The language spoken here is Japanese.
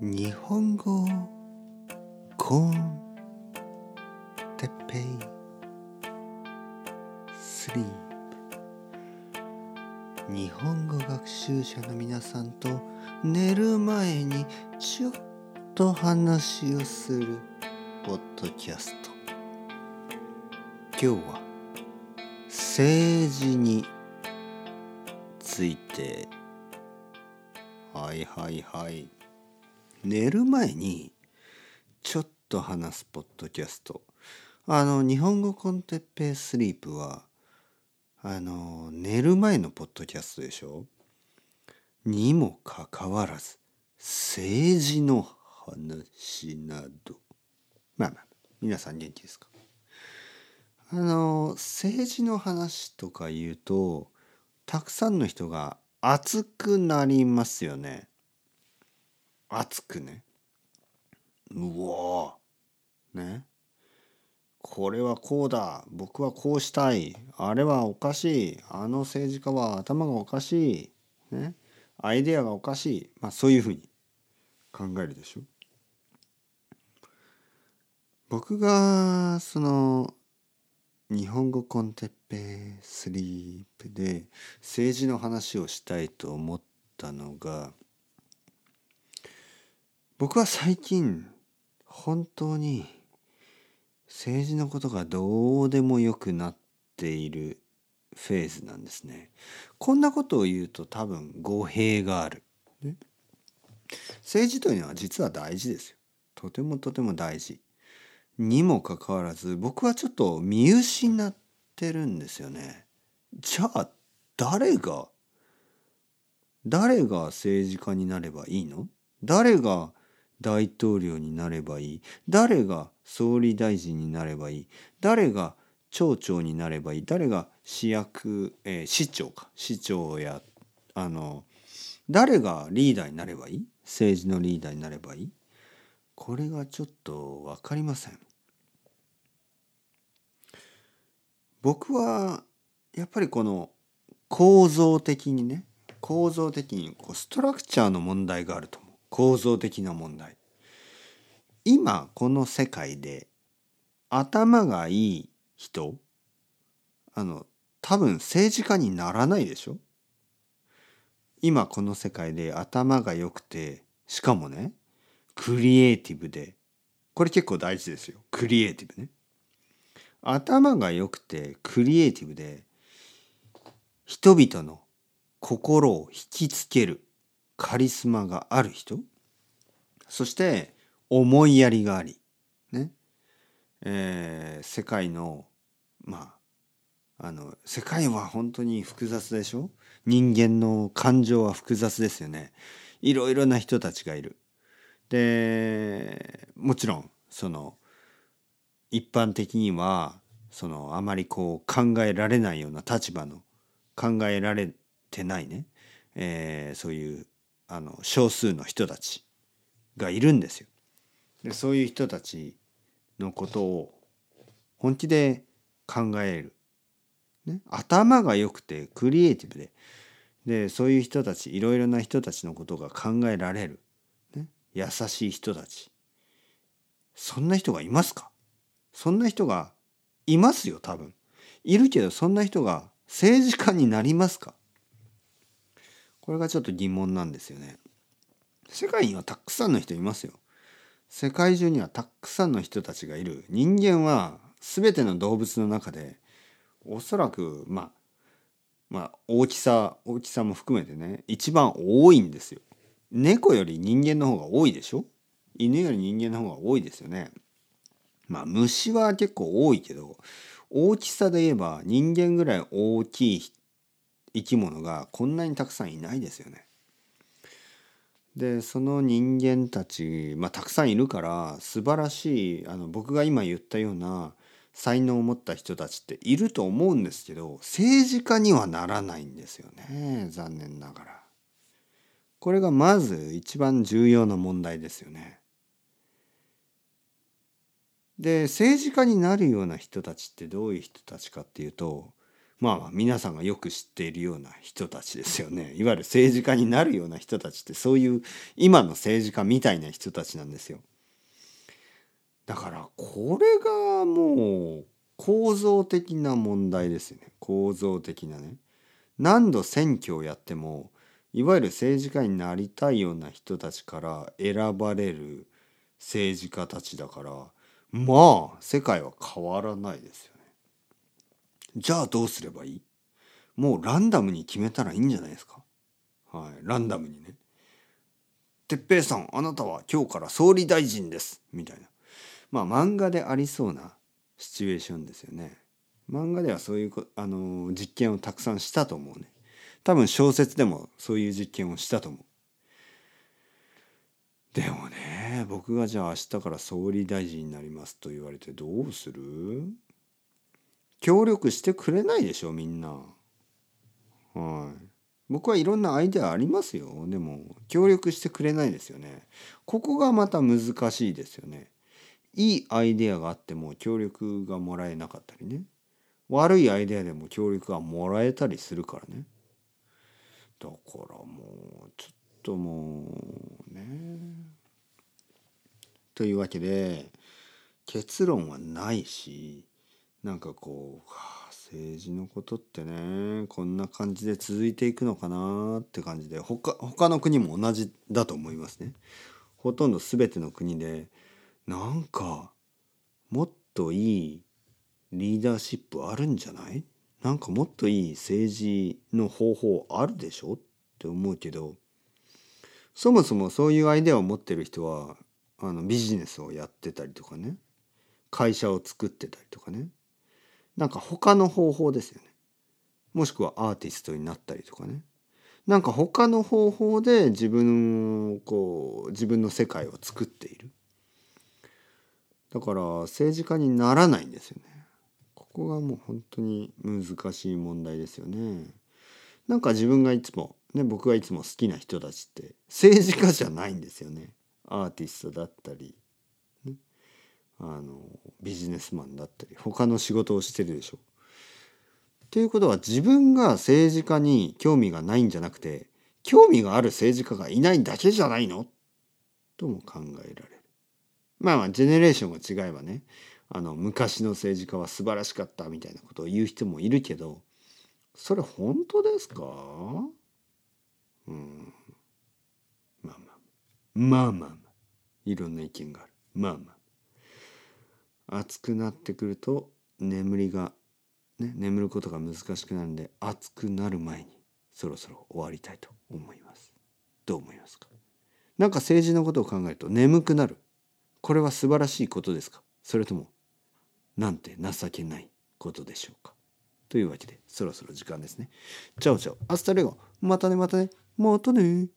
日本語コンテペイスリープ。日本語学習者の皆さんと寝る前にちょっと話をするポッドキャスト。今日は政治について。はいはいはい。寝る前にちょっと話すポッドキャスト。あの日本語コンテッペイスリープはあの寝る前のポッドキャストでしょ？にもかかわらず政治の話など。まあまあ皆さん元気ですか？あの政治の話とか言うとたくさんの人が熱くなりますよね。熱くね。うわね。これはこうだ。僕はこうしたい。あれはおかしい。あの政治家は頭がおかしい。ね。アイデアがおかしい。まあそういうふうに考えるでしょ。僕がその日本語コンテッペスリープで政治の話をしたいと思ったのが僕は最近本当に政治のことがどうでもよくなっているフェーズなんですね。こんなことを言うと多分語弊がある。ね、政治というのは実は大事ですよ。とてもとても大事。にもかかわらず僕はちょっと見失ってるんですよね。じゃあ誰が誰が政治家になればいいの？誰が大統領になればいい。誰が総理大臣になればいい。誰が町長になればいい。誰が市役、えー、市長か。市長やあの誰がリーダーになればいい。政治のリーダーになればいい。これがちょっと分かりません。僕はやっぱりこの構造的にね構造的にこうストラクチャーの問題があると構造的な問題。今この世界で頭がいい人あの多分政治家にならないでしょ？今この世界で頭が良くてしかもねクリエイティブでこれ結構大事ですよ。クリエイティブね。頭が良くてクリエイティブで人々の心を引きつける。カリスマがある人。そして思いやりがあり。ね。えー、世界のまああの世界は本当に複雑でしょ？人間の感情は複雑ですよね。いろいろな人たちがいる。でもちろんその一般的にはそのあまりこう考えられないような立場の考えられてないね、えー、そういうあの少数の人たちがいるんですよ。でそういう人たちのことを本気で考える、ね、頭が良くてクリエイティブで。でそういう人たちいろいろな人たちのことが考えられる、ね、優しい人たち。そんな人がいますか？そんな人がいますよ多分。いるけどそんな人が政治家になりますか？これがちょっと疑問なんですよね。世界にはたくさんの人いますよ。世界中にはたくさんの人たちがいる。人間は全ての動物の中でおそらくまあまあ大きさ大きさも含めてね一番多いんですよ。猫より人間の方が多いでしょ？犬より人間の方が多いですよね。まあ虫は結構多いけど大きさで言えば人間ぐらい大きい生き物がこんなにたくさんいないですよね。でその人間たち、まあ、たくさんいるから素晴らしいあの僕が今言ったような才能を持った人たちっていると思うんですけど政治家にはならないんですよね残念ながら。これがまず一番重要な問題ですよね。で政治家になるような人たちってどういう人たちかっていうとまあまあ皆さんがよく知っているような人たちですよねいわゆる政治家になるような人たちってそういう今の政治家みたいな人たちなんですよ。だからこれがもう構造的な問題ですよね構造的なね。何度選挙をやってもいわゆる政治家になりたいような人たちから選ばれる政治家たちだからまあ世界は変わらないですよ。じゃあどうすればいい？もうランダムに決めたらいいんじゃないですか？はい、ランダムにね。哲平さんあなたは今日から総理大臣ですみたいなまあ漫画でありそうなシチュエーションですよね。漫画ではそういうあの実験をたくさんしたと思うね。多分小説でもそういう実験をしたと思う。でもね僕がじゃあ明日から総理大臣になりますと言われてどうする？協力してくれないでしょみんな。はい。僕はいろんなアイデアありますよ。でも協力してくれないですよね。ここがまた難しいですよね。いいアイデアがあっても協力がもらえなかったりね。悪いアイデアでも協力がもらえたりするからね。だからもうちょっともうね。というわけで結論はないしなんかこう政治のことってねこんな感じで続いていくのかなって感じで他他の国も同じだと思いますね。ほとんど全ての国でなんかもっといいリーダーシップあるんじゃない？なんかもっといい政治の方法あるでしょって思うけどそもそもそういうアイデアを持ってる人はあのビジネスをやってたりとかね会社を作ってたりとかねなんか他の方法ですよね。もしくはアーティストになったりとかね。なんか他の方法で自分をこう自分の世界を作っている。だから政治家にならないんですよね。ここがもう本当に難しい問題ですよね。なんか自分がいつもね僕がいつも好きな人たちって政治家じゃないんですよね。アーティストだったり、あのビジネスマンだったり他の仕事をしてるでしょ。っていうことは自分が政治家に興味がないんじゃなくて興味がある政治家がいないだけじゃないの？とも考えられる。まあまあジェネレーションが違えばねあの昔の政治家は素晴らしかったみたいなことを言う人もいるけどそれ本当ですか？うん。まあまあ。まあまあまあ。いろんな意見がある。まあまあ。暑くなってくると眠りがね眠ることが難しくなるんで暑くなる前にそろそろ終わりたいと思います。どう思いますか？なんか政治のことを考えると眠くなる。これは素晴らしいことですか？それともなんて情けないことでしょうか？というわけでそろそろ時間ですね。 Ciao ciao。 Hasta luego。またねまたね。またね。